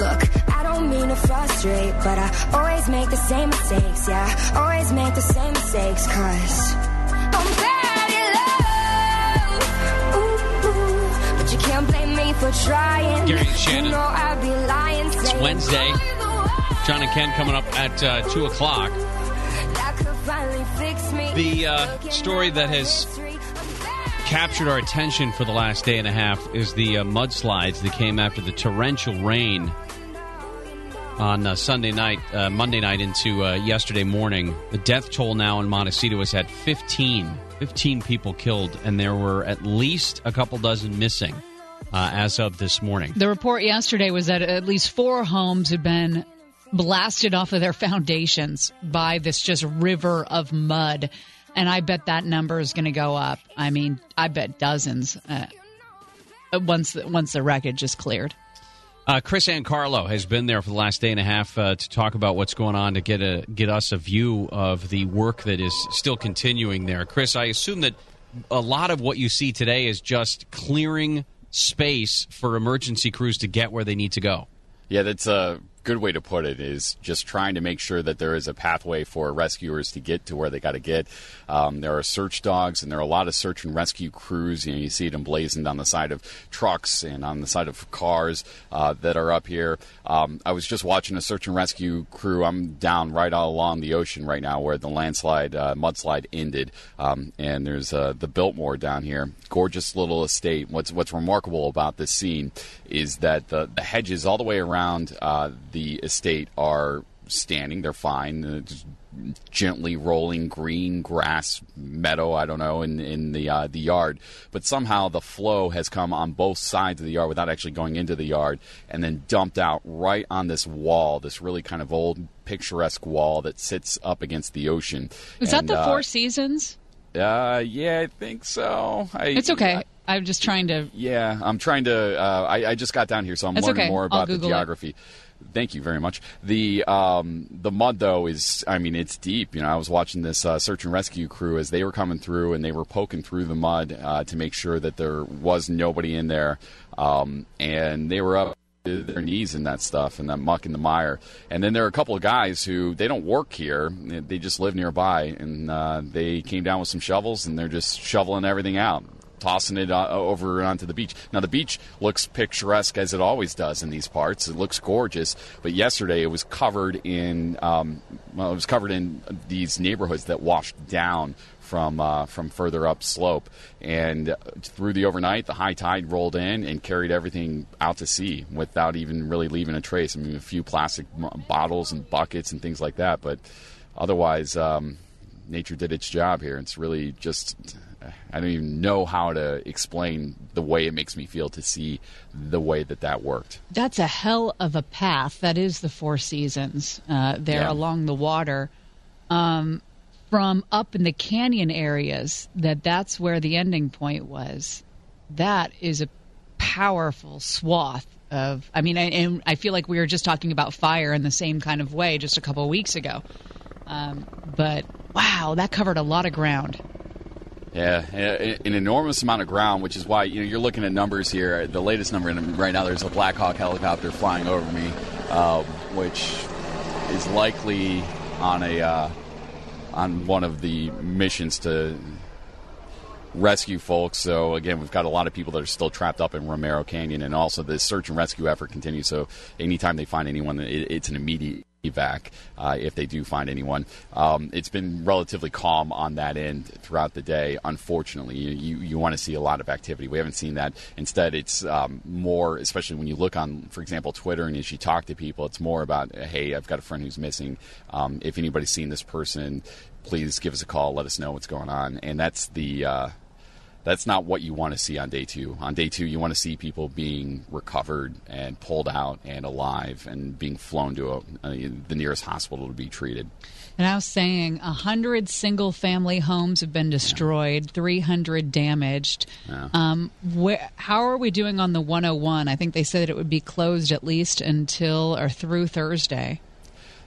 Look, I don't mean to frustrate, but I always make the same mistakes. Yeah, always make the same mistakes. Cause I'm bad at love. Ooh, ooh, but you can't blame me for trying. Gary and Shannon. You know I'd be lying. It's saying Wednesday. you're the one John and Ken coming up at uh, 2 o'clock. that could finally fix me. The uh, story that has history, I'm bad captured our attention for the last day and a half is the uh, mudslides that came after the torrential rain on uh, Sunday night, uh, Monday night into uh, yesterday morning. The death toll now in Montecito is at 15. 15 people killed, and there were at least a couple dozen missing uh, as of this morning. The report yesterday was that at least four homes had been blasted off of their foundations by this just river of mud. And I bet that number is going to go up. I mean, I bet dozens uh, once once the wreckage is cleared. Uh, Chris Ancarlo has been there for the last day and a half uh, to talk about what's going on to get a get us a view of the work that is still continuing there. Chris, I assume that a lot of what you see today is just clearing space for emergency crews to get where they need to go. Yeah, that's a good way to put it. Is just trying to make sure that there is a pathway for rescuers to get to where they got to get. Um, there are search dogs, and there are a lot of search and rescue crews. You know, you see it emblazoned on the side of trucks and on the side of cars uh, that are up here. Um, I was just watching a search and rescue crew. I'm down right along the ocean right now, where the landslide, uh, mudslide ended, um, and there's uh, the Biltmore down here. Gorgeous little estate. What's what's remarkable about this scene is that the, the hedges all the way around uh, the estate are standing. They're fine. Uh, just gently rolling green grass meadow. I don't know in in the uh, the yard, but somehow the flow has come on both sides of the yard without actually going into the yard, and then dumped out right on this wall. This really kind of old picturesque wall that sits up against the ocean. Is And, that the uh, Four Seasons? Uh, yeah, I think so. I, It's okay. I- I, am just trying to. yeah, I'm trying to. Uh, I, I just got down here, so I'm That's learning okay. more about the geography. it. Thank you very much. The um, the mud though is, I mean, it's deep. You know, I was watching this uh, search and rescue crew as they were coming through, and they were poking through the mud uh, to make sure that there was nobody in there, um, and they were up to their knees in that stuff and that muck and the mire. And then there are a couple of guys who they don't work here; they just live nearby, and uh, they came down with some shovels and they're just shoveling everything out tossing it uh, over onto the beach. Now the beach looks picturesque as it always does in these parts. It looks gorgeous, but yesterday it was covered in um, well, it was covered in these neighborhoods that washed down from uh, from further up slope, and through the overnight, the high tide rolled in and carried everything out to sea without even really leaving a trace. I mean, a few plastic bottles and buckets and things like that, but otherwise. Um, nature did its job here. It's really just I don't even know how to explain the way it makes me feel to see the way that that worked. That's a hell of a path. That is the Four Seasons uh, there Yeah. along the water. Um, from up in the canyon areas, that that's where the ending point was. That is a powerful swath of. I mean, I, and I feel like we were just talking about fire in the same kind of way just a couple of weeks ago. Um, but wow, that covered a lot of ground. Yeah, an enormous amount of ground, which is why you know you're looking at numbers here. The latest number right now, there's a Black Hawk helicopter flying over me, um, which is likely on a uh, on one of the missions to rescue folks. So again, we've got a lot of people that are still trapped up in Romero Canyon, and also the search and rescue effort continues. So anytime they find anyone, it, it's an immediate evac uh, if they do find anyone. Um, it's been relatively calm on that end throughout the day. Unfortunately, you you, you want to see a lot of activity. We haven't seen that. Instead, it's um, more, especially when you look on, for example, Twitter, and as you talk to people, it's more about, hey, I've got a friend who's missing. Um, if anybody's seen this person, please give us a call. Let us know what's going on. And that's the uh, that's not what you want to see on day two. On day two, you want to see people being recovered and pulled out and alive and being flown to a, uh, the nearest hospital to be treated. And I was saying, a hundred single-family homes have been destroyed, three hundred damaged. Yeah. Um, where, how are we doing on the 101? I think they said that it would be closed at least until or through Thursday.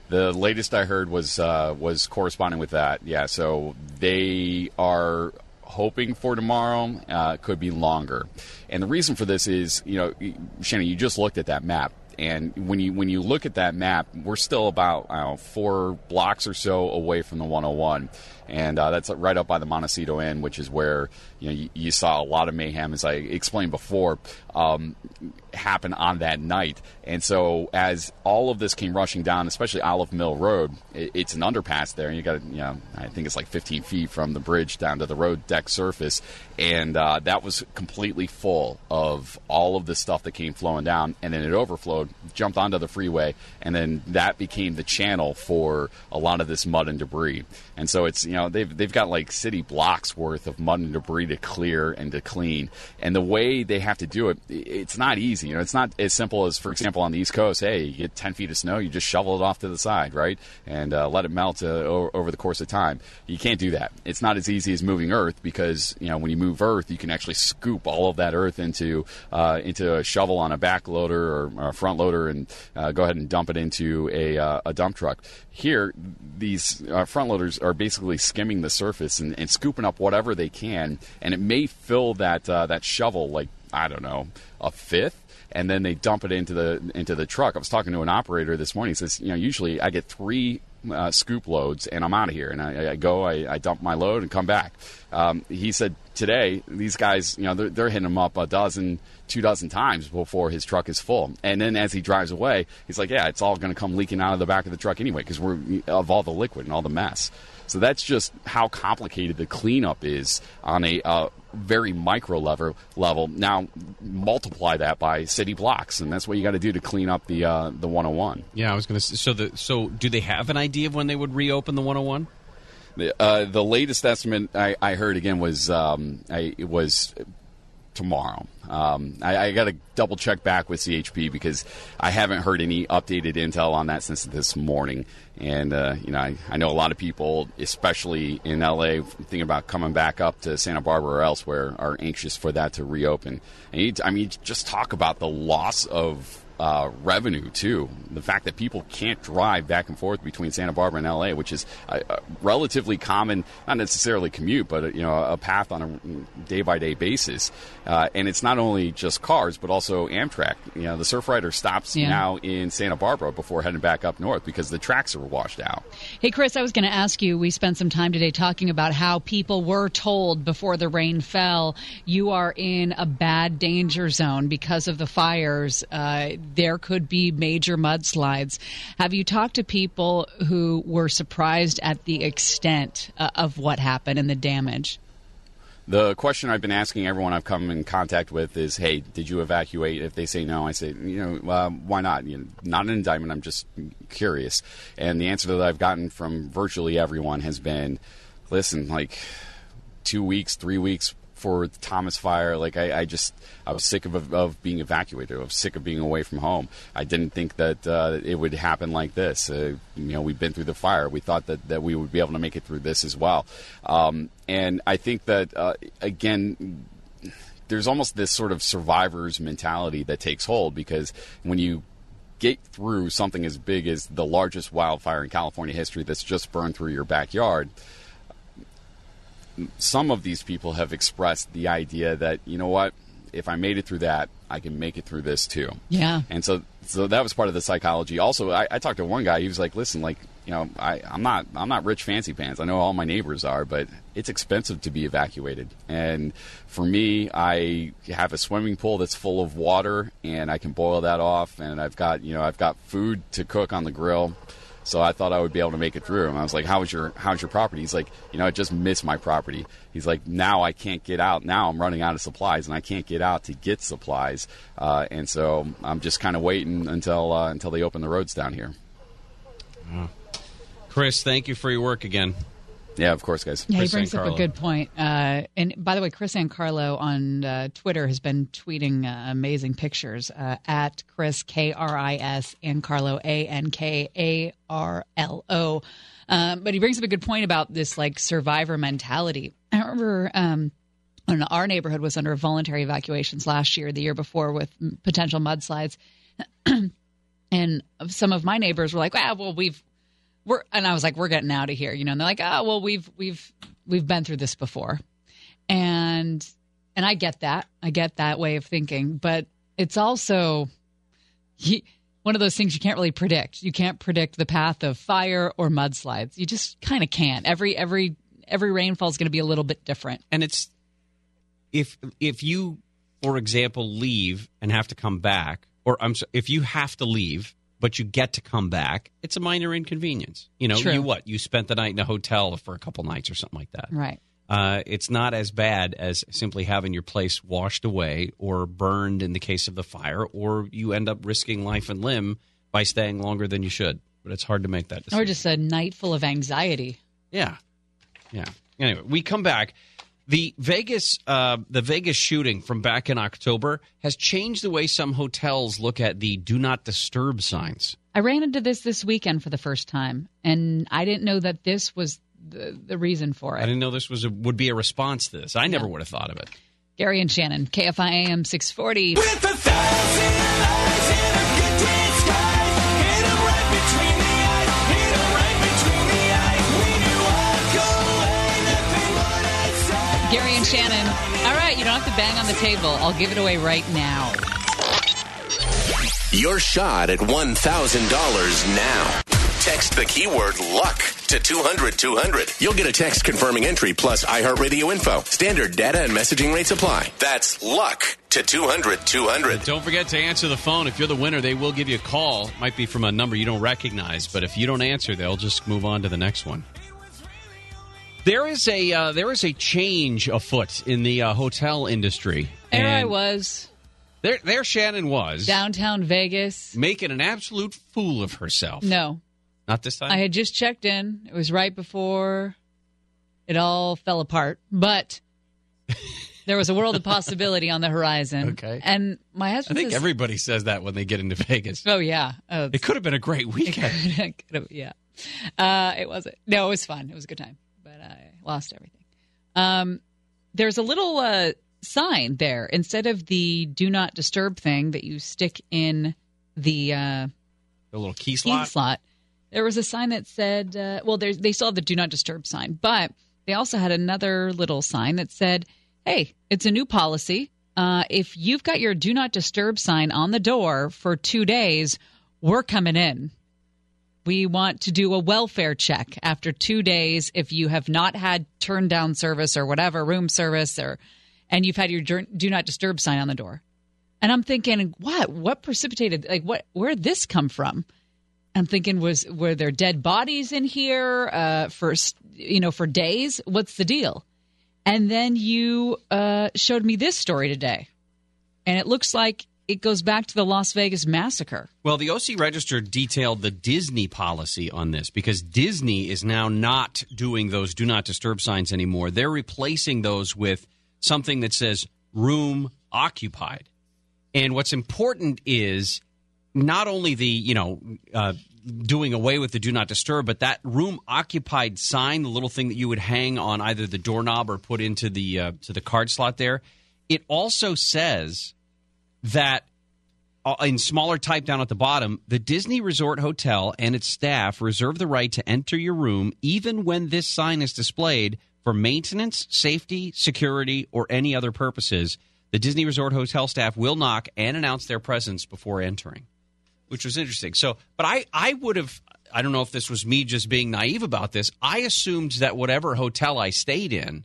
The latest I heard was uh, was corresponding with that. Yeah, so they are hoping for tomorrow. Uh, could be longer, and the reason for this is, you know, Shannon, you just looked at that map. And when you when you look at that map, we're still about know, four blocks or so away from the 101 and uh, that's right up by the Montecito Inn, which is where you know you, you saw a lot of mayhem, as I explained before, um, happen on that night. And so as all of this came rushing down, especially Olive Mill Road, it, it's an underpass there, and you got you know I think it's like 15 feet from the bridge down to the road deck surface, and uh, that was completely full of all of the stuff that came flowing down, and then it overflowed, jumped onto the freeway, and then that became the channel for a lot of this mud and debris. And so it's you know they've they've got like city blocks worth of mud and debris to clear and to clean, and the way they have to do it, it's not easy. You know, it's not as simple as, for example, on the East Coast. Hey, you get 10 feet of snow, you just shovel it off to the side, right, and uh, let it melt uh, over the course of time. You can't do that. It's not as easy as moving earth because you know when you move earth, you can actually scoop all of that earth into uh, into a shovel on a back loader or, or a front loader and uh, go ahead and dump it into a, uh, a dump truck. Here, these uh, front loaders are basically skimming the surface and, and, scooping up whatever they can, and it may fill that uh, that shovel like I don't know a fifth and then they dump it into the into the truck. I was talking to an operator this morning. He says, you know, usually I get three uh, scoop loads and I'm out of here. And I, I go, I, I, dump my load and come back. Um, he said today these guys, you know, they're, they're hitting him up a dozen, two dozen times before his truck is full. And then as he drives away, he's like, yeah, it's all going to come leaking out of the back of the truck anyway because we're of all the liquid and all the mess. So that's just how complicated the cleanup is on a uh, very micro level. Level now, multiply that by city blocks, and that's what you got to do to clean up the uh, the 101. Yeah, I was going to. So the so do they have an idea of when they would reopen the 101? The, uh, the latest estimate I, I heard again was um, I, it was tomorrow. Um, I, I got to double check back with CHP because I haven't heard any updated intel on that since this morning. And uh, you know, I, I, know a lot of people, especially in LA, thinking about coming back up to Santa Barbara or elsewhere, are anxious for that to reopen. And you, I mean, just talk about the loss of uh, revenue too. The fact that people can't drive back and forth between Santa Barbara and LA, which is a, a relatively common, not necessarily commute, but a, you know a path on a day by day basis. Uh, and it's not only just cars, but also Amtrak. You know, the Surfliner stops yeah. now in Santa Barbara before heading back up north because the tracks are washed out. Hey, Chris, I was going to ask you. We spent some time today talking about how people were told before the rain fell, you are in a bad danger zone because of the fires. Uh, there could be major mudslides. Have you talked to people who were surprised at the extent uh, of what happened and the damage? The question I've been asking everyone I've come in contact with is, "Hey, did you evacuate?" If they say no, I say, "You know, uh, why not? You know, not an indictment. I'm just curious." And the answer that I've gotten from virtually everyone has been, "Listen, like two weeks, three weeks for the Thomas Fire. Like I, I just I was sick of, of being evacuated. I was sick of being away from home. I didn't think that uh, it would happen like this. Uh, you know, we've been through the fire. We thought that, that we would be able to make it through this as well. Um, and I think that uh, again. There's almost this sort of survivor's mentality that takes hold because when you get through something as big as the largest wildfire in California history that's just burned through your backyard, some of these people have expressed the idea that you know what if I made it through that, I can make it through this too. Yeah. And so, so that was part of the psychology. Also, I, I talked to one guy. He was like, "Listen, like, you know, I, I'm not, I'm not rich fancy pants. I know all my neighbors are, but it's expensive to be evacuated. And for me, I have a swimming pool that's full of water, and I can boil that off, and I've got, you know, I've got food to cook on the grill." So I thought I would be able to make it through. And I was like, "How's your How's your property?" He's like, "You know, I just missed my property." He's like, "Now I can't get out. Now I'm running out of supplies, and I can't get out to get supplies. Uh, and so I'm just kind of waiting until uh, until they open the roads down here." Chris, thank you for your work again. Yeah, of course, guys. Yeah, Chris he brings up a good point. Uh, and by the way, Chris Ancarlo on uh, Twitter has been tweeting uh, amazing pictures uh, at Chris K R I S Ancarlo A N K A R L O. Um, but he brings up a good point about this like survivor mentality. I remember. Um, when our neighborhood was under voluntary evacuations last year, the year before, with potential mudslides, and some of my neighbors were like, "Ah, well, we've we're and I was like, we're getting out of here, you know. And they're like, oh well, we've we've we've been through this before, and and I get that, I get that way of thinking, but it's also you, one of those things you can't really predict. You can't predict the path of fire or mudslides. You just kind of can't. Every every every rainfall is going to be a little bit different. And it's if if you, for example, leave and have to come back, or I'm sorry, if you have to leave but you get to come back, it's a minor inconvenience. You know, True. you what? You spent the night in a hotel for a couple nights or something like that. Right. Uh, it's not as bad as simply having your place washed away or burned in the case of the fire, or you end up risking life and limb by staying longer than you should. But it's hard to make that decision. Or just a night full of anxiety. Yeah, yeah. Anyway, we come back. The Vegas, uh, the Vegas shooting from back in October has changed the way some hotels look at the "Do Not Disturb" signs. I ran into this this weekend for the first time, and I didn't know that this was the, the reason for it. I didn't know this was a, would be a response to this. I never would have thought of it. Gary and Shannon, KFI AM 640. With you don't have to bang on the table. I'll give it away right now. Your shot at $1,000 now. Text the keyword luck to 200 200. You'll get a text confirming entry plus iHeartRadio info. Standard data and messaging rates apply. That's luck to 200 200. Don't forget to answer the phone. If you're the winner, they will give you a call. Might be from a number you don't recognize, but if you don't answer, they'll just move on to the next one. There is a uh, there is a change afoot in the uh, hotel industry. There I was, There, there Shannon was downtown Vegas. making an absolute fool of herself. No, Not this time. I had just checked in. It was right before it all fell apart, but there was a world of possibility on the horizon. Okay. And my husband. I think says, everybody says that when they get into Vegas. Oh yeah. Oh, It could have been a great weekend. Could've- yeah. Uh, it wasn't. No, it was fun. It was a good time, lost everything. Um, there's a little uh, sign there instead of the "Do Not Disturb" thing that you stick in the uh, The little key key slot. slot. There was a sign that said, uh, "Well, they still have the "Do Not Disturb" sign, but they also had another little sign that said, "Hey, it's a new policy. Uh, if you've got your "Do Not Disturb" sign on the door for two days, we're coming in." We want to do a welfare check after two days if you have not had turn down service or whatever room service or and you've had your do not disturb sign on the door. And i'm thinking what what precipitated like what where did this come from? I'm thinking was were there dead bodies in here uh for you know for days? What's the deal? And then you uh showed me this story today. And it looks like it goes back to the las vegas massacre Well, the OC Register detailed the Disney policy on this because Disney is now not doing those do not disturb signs anymore. They're replacing those with something that says room occupied. And what's important is not only the, you know, uh, doing away with the do not disturb, but that room occupied sign, the little thing that you would hang on either the doorknob or put into the uh, to the card slot there, it also says that uh, in smaller type down at the bottom, the Disney Resort Hotel and its staff reserve the right to enter your room even when this sign is displayed for maintenance, safety, security, or any other purposes. The Disney Resort Hotel staff will knock and announce their presence before entering, which was interesting. So, but I, I would have, I don't know if this was me just being naive about this. I assumed that whatever hotel I stayed in,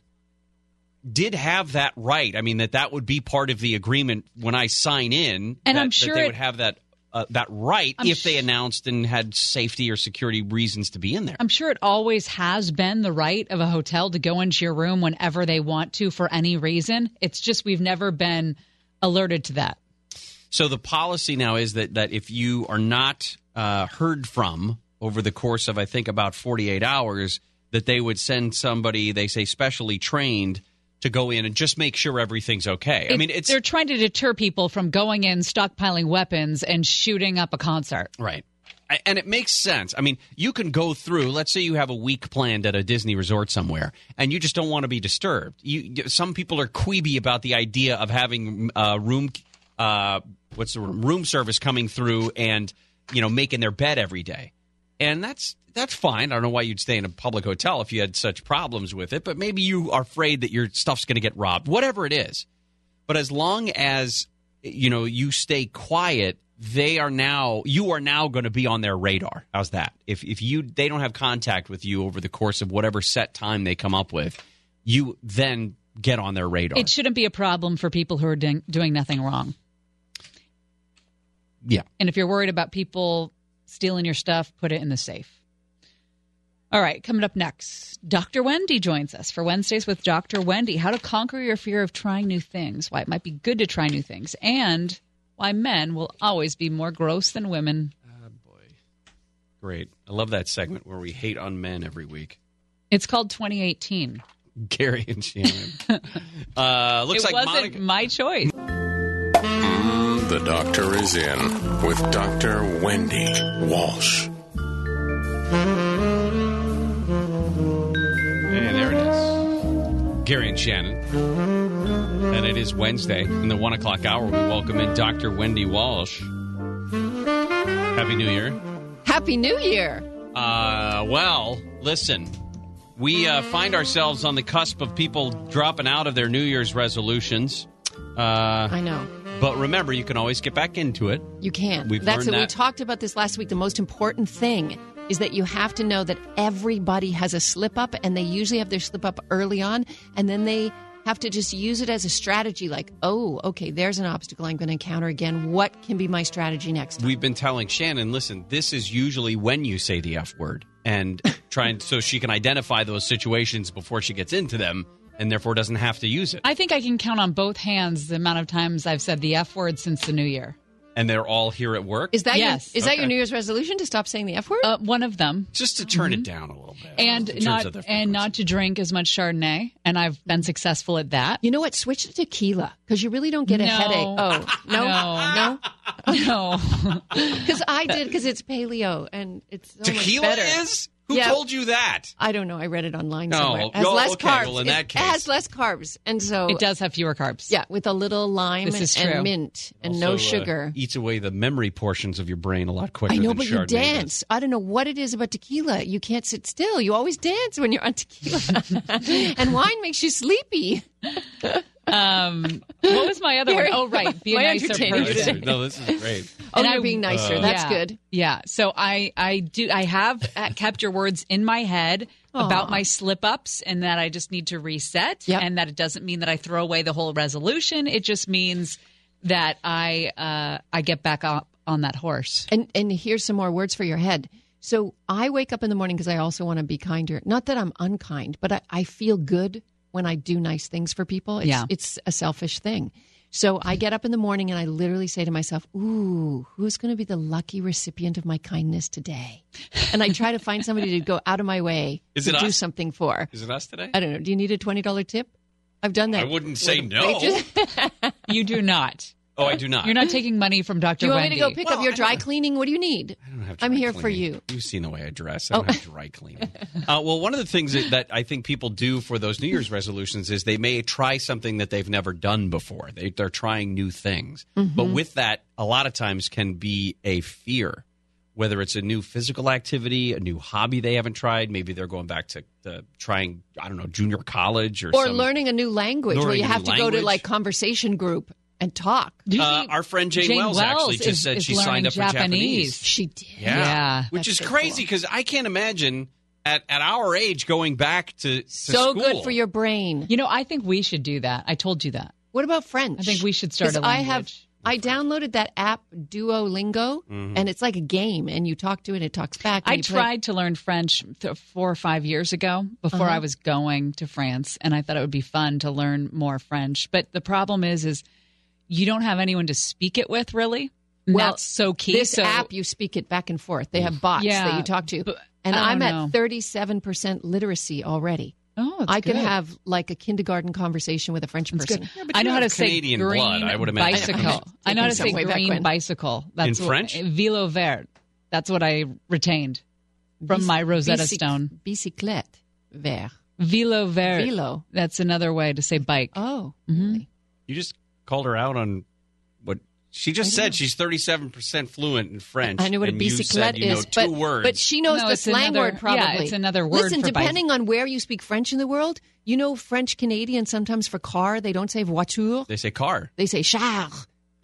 did have that right. I mean that that would be part of the agreement when I sign in, And that, I'm sure that they it- would have that uh, that right I'm if they announced and had safety or security reasons to be in there. I'm sure it always has been the right of a hotel to go into your room whenever they want to for any reason. It's just we've never been alerted to that. So the policy now is that that if you are not uh, heard from over the course of I think about 48 hours, that they would send somebody they say specially trained to go in and just make sure everything's okay. I mean, it's they're trying to deter people from going in, stockpiling weapons, and shooting up a concert. Right. And it makes sense. I mean, you can go through. Let's say you have a week planned at a Disney resort somewhere, and you just don't want to be disturbed. You, some people are queasy about the idea of having uh, room, uh, what's the word, room service coming through and you know making their bed every day, and that's that's fine. I don't know why you'd stay in a public hotel if you had such problems with it, but maybe you are afraid that your stuff's going to get robbed. Whatever it is, but as long as you know you stay quiet they are now you are now going to be on their radar. How's that? If if you they don't have contact with you over the course of whatever set time they come up with, you then get on their radar. It shouldn't be a problem for people who are doing, doing nothing wrong. yeah. And if you're worried about people stealing your stuff, put it in the safe. All right, coming up next, Dr. Wendy joins us for Wednesdays with Dr. Wendy. How to conquer your fear of trying new things, why it might be good to try new things, and why men will always be more gross than women. Ah, boy. Great. I love that segment where we hate on men every week. It's called 2018. Gary and Shannon. uh, looks it like wasn't Monica. my choice. The doctor is in with Dr. Wendy Walsh. Gary and Shannon. And it is Wednesday. In the one o'clock hour, we welcome in Dr. Wendy Walsh. Happy New Year. Happy New Year. Uh, well, listen, we uh, find ourselves on the cusp of people dropping out of their New Year's resolutions. Uh, I know. but remember, you can always get back into it. You can. We've That's it. We talked about this last week. The most important thing is that you have to know that everybody has a slip up, and they usually have their slip up early on, and then they have to just use it as a strategy like, oh, okay, there's an obstacle I'm going to encounter again. What can be my strategy next time? We've been telling Shannon, listen, this is usually when you say the F word, and trying so she can identify those situations before she gets into them, and therefore doesn't have to use it. I think I can count on both hands the amount of times I've said the F word since the new year. And they're all here at work, Is that Yes. your, is that your New Year's resolution to stop saying the F word? Uh, one of them. just to turn it down a little bit, Mm-hmm. and not and not to drink as much Chardonnay, and I've been successful at that. you know what? Switch to tequila because you really don't get a No. headache. Oh, no, no, No, because I did because it's paleo and it's so tequila much better. is. Who Yeah. told you that? I don't know. I read it online No. somewhere. It has Oh, less okay. carbs. Well, in It- that it, has less carbs, and so it does have fewer carbs. Yeah, with a little lime This is and true. mint and Also, no uh, sugar. eats away the memory portions of your brain a lot quicker. I know, than but you Chardonnay does. dance. I don't know what it is about tequila. You can't sit still. You always dance when you're on tequila, and wine makes you sleepy. Um, what was my other one? Oh, right. Be a my nicer entertainer person. today. No, this is great. Oh, And you're I- being nicer. uh, That's yeah, good. Yeah. So I I do I have uh, kept your words in my head about my slip ups and that I just need to reset Yep. and that it doesn't mean that I throw away the whole resolution. It just means that I uh, I get back up on that horse. And and here's some more words for your head. So I wake up in the morning because I also want to be kinder. Not that I'm unkind, but I, I feel good when I do nice things for people. It's, Yeah. it's a selfish thing. So I get up in the morning and I literally say to myself, "Ooh, who's going to be the lucky recipient of my kindness today?" And I try to find somebody to go out of my way Is to it do us? something for. Is it us today? I don't know. Do you need a twenty dollar tip? I've done that. I wouldn't say no. wages. You do not. Oh, I do not. You're not taking money from Dr. Do you want Wendy. me to go pick Well, up your dry cleaning? What do you need? I don't have I'm dry here for you. Oh. You've seen the way I dress. I don't have dry cleaning. uh, well, one of the things that, that I think people do for those New Year's resolutions is they may try something that they've never done before. They, they're trying new things. Mm-hmm. But with that, a lot of times can be a fear, whether it's a new physical activity, a new hobby they haven't tried. Maybe they're going back to, to trying, I don't know, junior college or or some- learning a new language where you have new to go to like conversation group and talk. Uh, our friend Jane, Wells, actually just is- said she learning signed up for Japanese. She did. Yeah. Yeah. Which is so crazy cool. because I can't imagine at, at our age going back to, to So school. good for your brain. You know, I think we should do that. I told you that. What about French? I think we should start 'Cause a I have language. I downloaded that app Duolingo Mm-hmm. and it's like a game and you talk to it, it talks back. and I you play- tried to learn French th- four or five years ago before Uh-huh. I was going to France, and I thought it would be fun to learn more French. But the problem is, is you don't have anyone to speak it with, really. And Well, that's so key. This so, app you speak it back and forth. They have bots Yeah, that you talk to. but And I I'm don't at 37% literacy already. oh, it's I could good. have like a kindergarten conversation with a French person. good. but I know how have to say green blood, I would imagine. bicycle. I know how to say some way back green bicycle. That's In what- French? Velo vert. That's what I retained from my Rosetta Bicyc- Stone. Bicyclette. Vert. Velo vert. Velo. That's another way to say bike. Oh. Mhm. You just called her out on what she just said. She's 37% fluent in French. I know what a and you said you know is, two but, words. but she knows No, the it's slang another- word probably. yeah, it's another word Listen, for bicycle. depending on where you speak French in the world, you know French Canadian sometimes for car they don't say voiture, they say car. they say char,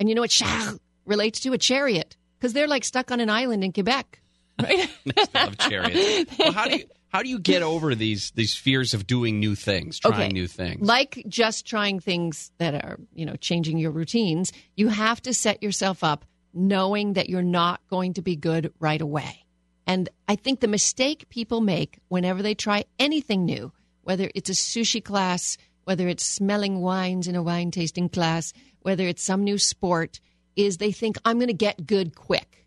and you know what char relates to? A chariot. Because they're like stuck on an island in Quebec. Right? I love chariots. Well, how do you how do you get over these these fears of doing new things, trying new things? Like just trying things that are, you know, changing your routines, you have to set yourself up knowing that you're not going to be good right away. And I think the mistake people make whenever they try anything new, whether it's a sushi class, whether it's smelling wines in a wine tasting class, whether it's some new sport, is they think I'm going to get good quick.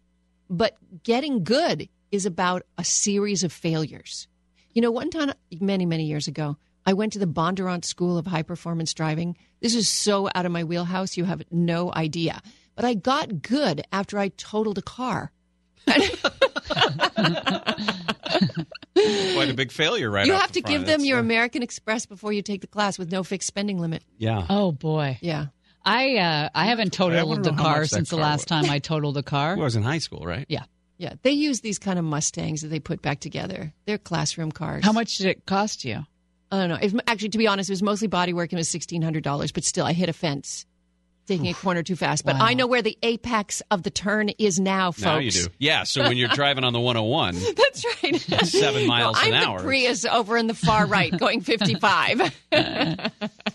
But getting good is about a series of failures. You know, one time, many, many years ago, I went to the Bondurant School of High Performance Driving. This is so out of my wheelhouse, you have no idea. But I got good after I totaled a car. Quite a big failure, right? you off have the to front. give them That's, your American Express before you take the class with no fixed spending limit. yeah. Oh boy. Yeah. I uh, I haven't totaled know a how car much that since the last was. time I totaled a car. I was in high school, right? Yeah. Yeah. They use these kind of Mustangs that they put back together. They're classroom cars. How much did it cost you? I don't know. It, actually, to be honest, it was mostly body work and it was $1,600, but still, I hit a fence taking a corner too fast. But Wow. I know where the apex of the turn is now, folks. Now you do. Yeah. So when you're driving on the 101, That's right. seven miles I'm an the hour. Prius over in the far right going 55.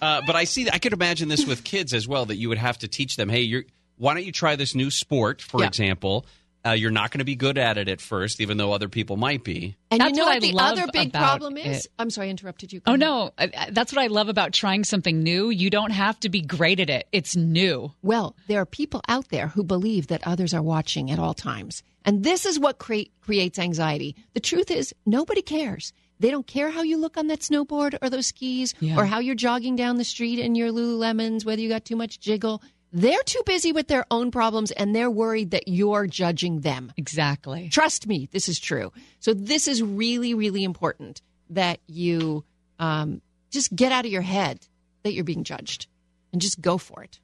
Uh, but I see. I could imagine this with kids as well. That you would have to teach them. Hey, you're. Why don't you try this new sport? For Yeah. example, uh, you're not going to be good at it at first, even though other people might be. And That's you know what what, I the love other big problem is? it. I'm sorry, I interrupted you. Go Oh ahead. no, I- I- that's what I love about trying something new. You don't have to be great at it. It's new. Well, there are people out there who believe that others are watching at all times. And this is what cre- creates anxiety. The truth is, nobody cares. They don't care how you look on that snowboard or those skis Yeah. or how you're jogging down the street in your Lululemons, whether you got too much jiggle. They're too busy with their own problems and they're worried that you're judging them. Exactly. Trust me, this is true. So this is really, really important that you um, just get out of your head that you're being judged and just go for it.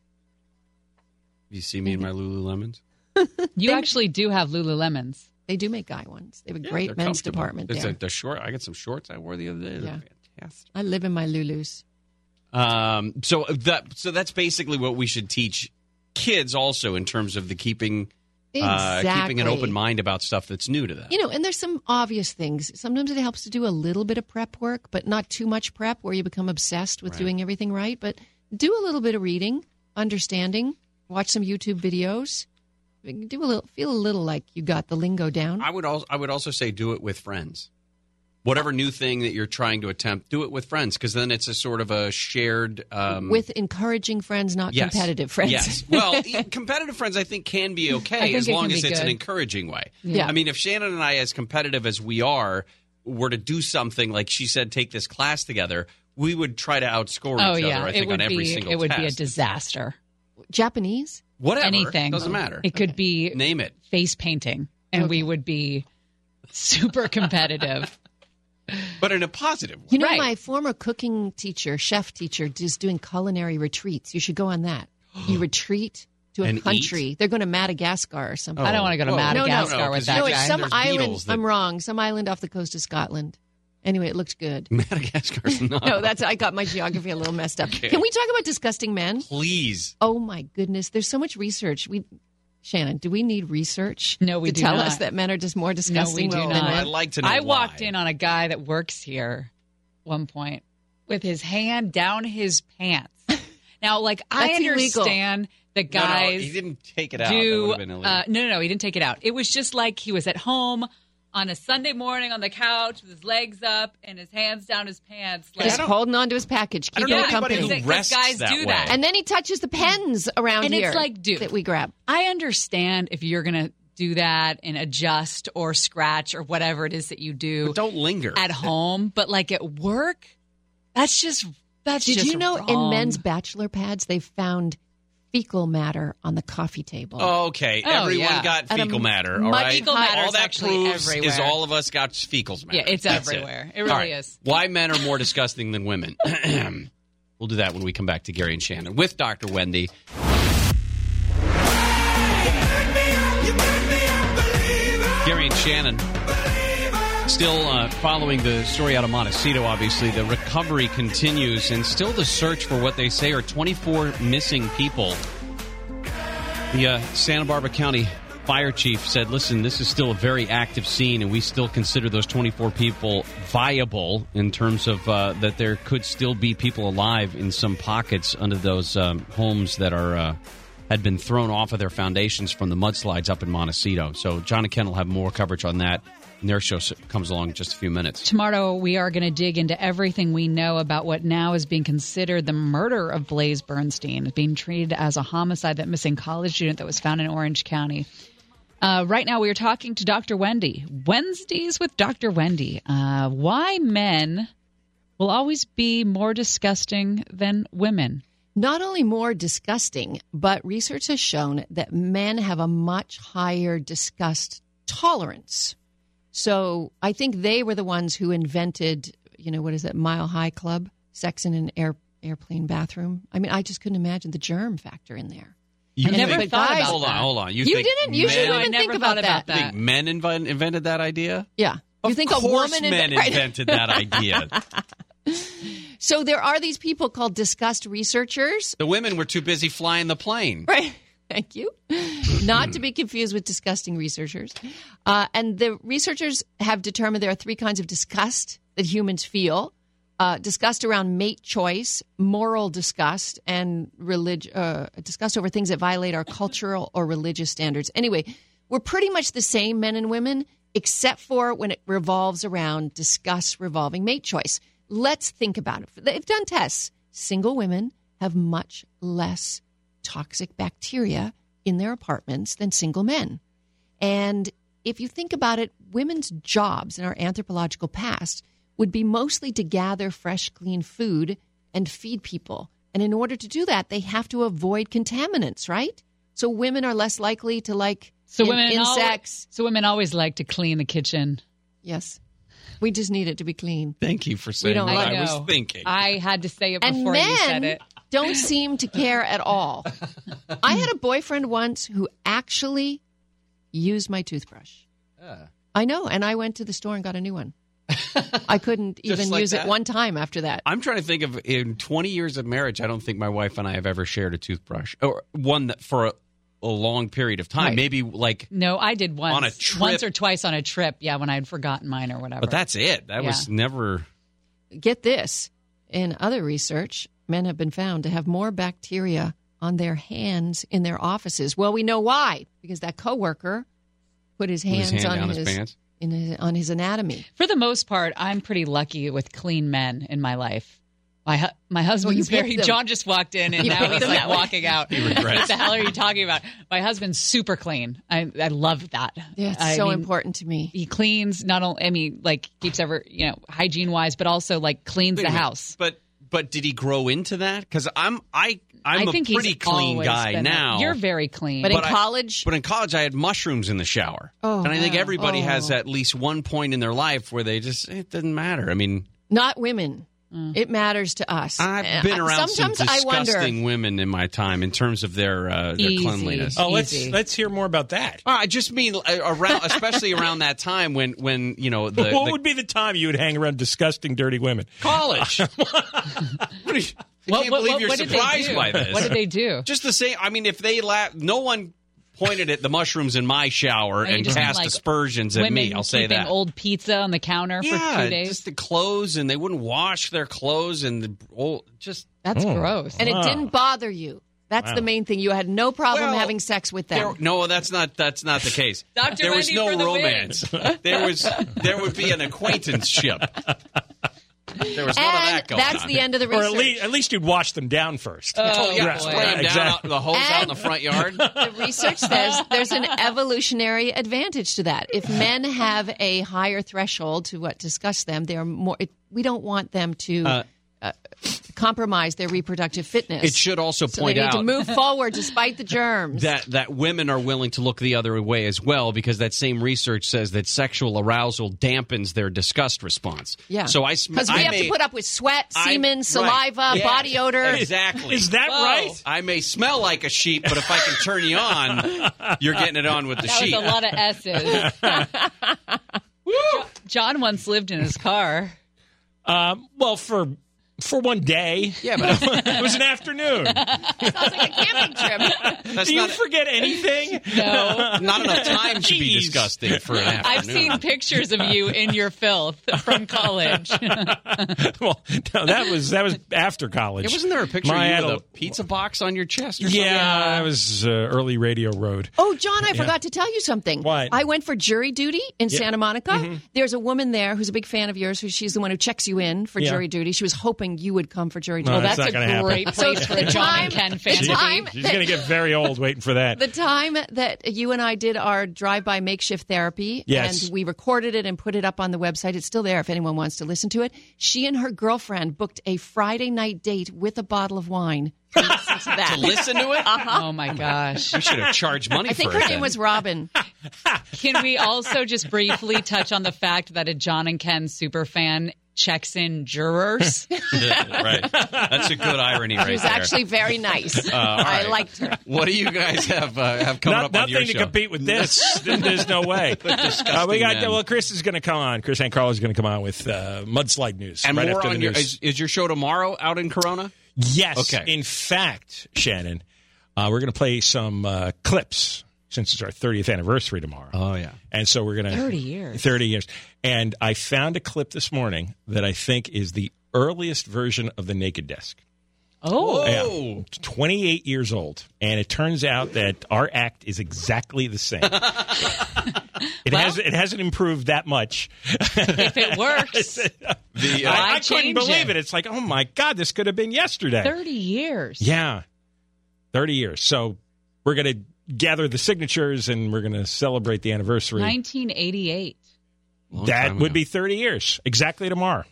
You see me in my Lululemons. You actually do have Lululemons. They do make guy ones. They have a Yeah, great men's department There's there. A, the short. I got some shorts I wore the other day. They're Yeah. fantastic. I live in my Lulus. Um, so that so that's basically what we should teach kids also in terms of the keeping uh, keeping an open mind about stuff that's new to them. You know, and there's some obvious things. Sometimes it helps to do a little bit of prep work, but not too much prep where you become obsessed with Right. doing everything right. But do a little bit of reading, understanding, watch some YouTube videos. Do a little, feel a little like you got the lingo down. I would also I would also say do it with friends. Whatever new thing that you're trying to attempt, do it with friends because then it's a sort of a shared um, with encouraging friends, not yes. competitive friends. Yes. Well, competitive friends I think can be okay as long can as it's an encouraging way. Yeah. I mean, if Shannon and I, as competitive as we are, were to do something like she said, take this class together, we would try to outscore Oh each yeah, other. I it think on every be single it would be a disaster. Japanese. Whatever. Anything doesn't matter. It could be Name it. face painting, and we would be super competitive. But in a positive way. You know, Right. my former cooking teacher, chef teacher, is doing culinary retreats. You should go on that. You retreat to a And country. They're going to Madagascar or something. I don't want to go to Whoa. No, no, Madagascar with that no, you- it's guy. some There's island. that- I'm wrong. Some island off the coast of Scotland. Anyway, it looked good. Madagascar's not. No, that's I got my geography a little messed up. Can we talk about disgusting men? Please. Oh my goodness, there's so much research. We, Shannon, do we need research? No, we to do than not. us that men are just more disgusting No, we do not. I'd like to know I walked in on a guy that works here one point with his hand down his pants. Now, like I That's illegal. understand the No, no, guys he didn't take it out. That do. would have been illegal. uh, no, no, no, he didn't take it out. It was just like he was at home on a Sunday morning on the couch with his legs up and his hands down his pants. Like, Just holding on to his package, keeping know it company. who rests guys that do way. that. And then he touches the pens around And here. it's like, dude. that we grab. I understand if you're gonna do that and adjust or scratch or whatever it is that you do But don't linger. at home, but like at work, that's just that's Did just you know in men's bachelor pads they've found fecal matter on the coffee table? Oh, okay, Oh, everyone yeah. got At a fecal matter. All much right, Fecal matter all is that actually proves is all of us got fecal matter. Yeah, it's That's everywhere. It All really right. is. Why men are more disgusting than women? we'll do that when we come back to Gary and Shannon with Dr. Wendy. Gary and Shannon. Still uh, following the story out of Montecito, obviously. The recovery continues, and still the search for what they say are 24 missing people The uh, Santa Barbara County fire chief said, listen, this is still a very active scene, and we still consider those 24 people viable in terms of uh, that there could still be people alive in some pockets under those um, homes that are. Uh, had been thrown off of their foundations from the mudslides up in Montecito. So John and Ken will have more coverage on that. And their show comes along in just a few minutes. Tomorrow, we are going to dig into everything we know about what now is being considered the murder of Blaze Bernstein, being treated as a homicide, that missing college student that was found in Orange County. Uh, right now, we are talking to Dr. Wendy. Wednesdays with Dr. Wendy. Uh, why men will always be more disgusting than women? Not only more disgusting, but research has shown that men have a much higher disgust tolerance. So I think they were the ones who invented, you know, what is that, Mile High Club? Sex in an air, airplane bathroom. I mean, I just couldn't imagine the germ factor in there. You I never think- thought guys- about Hold on, that. hold on. You, You think didn't? You men, shouldn't even think about thought about that. that. think men inv- invented that idea? Yeah. You of think course a woman men right. invented that idea. So there are these people called disgust researchers. the women were too busy flying the plane. Right. Thank you. Not to be confused with disgusting researchers. Uh, and the researchers have determined there are three kinds of disgust that humans feel uh, disgust around mate choice, moral disgust, and relig- uh, disgust over things that violate our cultural or religious standards. Anyway, we're pretty much the same, men and women, except for when it revolves around disgust revolving mate choice. Let's think about it. They've done tests. Single women have much less toxic bacteria in their apartments than single men. And if you think about it, women's jobs in our anthropological past would be mostly to gather fresh, clean food and feed people. And in order to do that, they have to avoid contaminants, right? So women are less likely to like So in- women always, insects. so women always like to clean the kitchen. Yes. We just need it to be clean. Thank you for saying don't what I I was thinking. I had to say it And before you said it. Don't seem to care at all. I had a boyfriend once who actually used my toothbrush. I know, and I went to the store and got a new one. I couldn't even like use that? it one time after that. I'm trying to think of in 20 years of marriage, I don't think my wife and I have ever shared a toothbrush or one that for a, a long period of time. Right. Maybe like, No, I did once. On a trip. Once or twice on a trip. Yeah, when I had forgotten mine or whatever. but that's it. That was never. Get this in other research, men have been found to have more bacteria on their hands in their offices. Well, we know why because that coworker put his Put his hands hand on down his pants? in his, on his anatomy. For the most part, I'm pretty lucky with clean men in my life. My hu- my husband's picked very. them. John just walked in and You now he's them like walking out. He regrets. What the hell are you talking about? My husband's super clean. I I love that. Yeah, it's I so mean, important to me. He cleans not only. I mean, like keeps ever you know hygiene wise, but also like cleans Wait the house. But but did he grow into that? Because I'm I I'm I think a pretty he's clean always guy been that. now. You're very clean. But in But I- college, But in college, I had mushrooms in the shower, Oh, and I think wow. everybody has Oh. at least one point in their life where they just it doesn't matter. I mean, not women. It matters to us. I've Uh, been around some Sometimes I wonder. disgusting women in my time in terms of their uh, their Easy. cleanliness. Oh, let's Easy. let's hear more about that. Oh, I just mean uh, around, especially around that time when when you know the, what the would be the time you would hang around disgusting, dirty women? college. What you- I What- can't what- believe what- you're what did they surprised do? by this. What did they do? Just the same. I mean, if they la- no one pointed at the mushrooms in my shower you and cast like, aspersions at me. I'll say that. old pizza on the counter yeah, for two days. just the clothes, and they wouldn't wash their clothes, and the old just That's hmm. gross. and it didn't bother you. That's the main thing. You had no problem Well, having sex with them. There, no, that's not that's not the case. Dr. There was Wendy no the romance. there was there would be an acquaintanceship. There was none of and that going that's on. the end of the Or research. at least, at least you'd wash them down first. Oh, yeah, Right, spray right, them down exactly. out, the hose out in the front yard. the research says there's an evolutionary advantage to that. If men have a higher threshold to what disgust them, they're more. It, we don't want them to uh, compromise their reproductive fitness. It should also so point they need out to move forward despite the germs. that that women are willing to look the other way as well because that same research says that sexual arousal dampens their disgust response. yeah, So I sm- because we I have may- to put up with sweat, I- semen, right. saliva, Yes. body odor. Exactly. Is that Whoa. right? I may smell like a sheep, but if I can turn you on, you're getting it on with the That sheep. was a lot of S's. Jo- John once lived in his car. Um, well, for For one day. Yeah, but it was an afternoon. Sounds like a camping trip. that's Do you not forget anything? No. not enough time to be disgusting for an afternoon. I've seen pictures of you in your filth from college. well, no, that was that was after college. Yeah, wasn't there a picture My of you adult- with a pizza box on your chest or something? Yeah, that was uh, early radio road. Oh, John, I forgot to tell you something. What? I went for jury duty in Yeah. Santa Monica. Mhm. There's a woman there who's a big fan of yours. Who she's the one who checks you in for Yeah. jury duty. She was hoping you would come for jury duty. No, Well, that's that's, not a gonna happen. great So place for the a John time- and Ken the fan to time- She's going to get very old waiting for that. The time that you and I did our drive-by makeshift therapy, Yes. and we recorded it and put it up on the website. It's still there if anyone wants to listen to it. She and her girlfriend booked a Friday night date with a bottle of wine. To listen to that. To listen to it? Uh-huh. Oh my gosh. You should have charged money I think her it. name was Robin. Can we also just briefly touch on the fact that a John and Ken super fan checks in jurors? right. That's a good irony right She was there. actually very nice. all I right. liked her. what do you guys have uh, have coming Not- up on your nothing to show? compete with this. There's no way. Uh, we got men. well. Chris is going to come on. Chris Ancarlo is going to come on with uh, mudslide news and right more after the on your is, is your show tomorrow out in Corona? Yes. Okay. In fact, Shannon, uh, we're going to play some uh, clips since it's our 30th anniversary tomorrow. Oh yeah. And so we're going to 30 years. 30 years. And I found a clip this morning that I think is the earliest version of the Naked Desk. Oh, Yeah. 28 years old. And it turns out that our act is exactly the same. it has it hasn't improved that much. if it works. Uh, the uh, I, Why I couldn't believe it? it. It's like, oh my God, this could have been yesterday. 30 years. Yeah. 30 years. So we're going to gather the signatures and we're going to celebrate the anniversary. 1988. Long that would ago. be 30 years. Exactly tomorrow.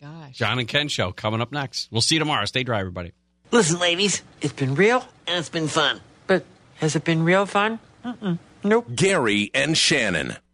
My Gosh. John and Ken show coming up next. We'll see you tomorrow. Stay dry, everybody. Listen, ladies, it's been real and it's been fun. But has it been real fun? Mm-mm. Nope. Gary and Shannon.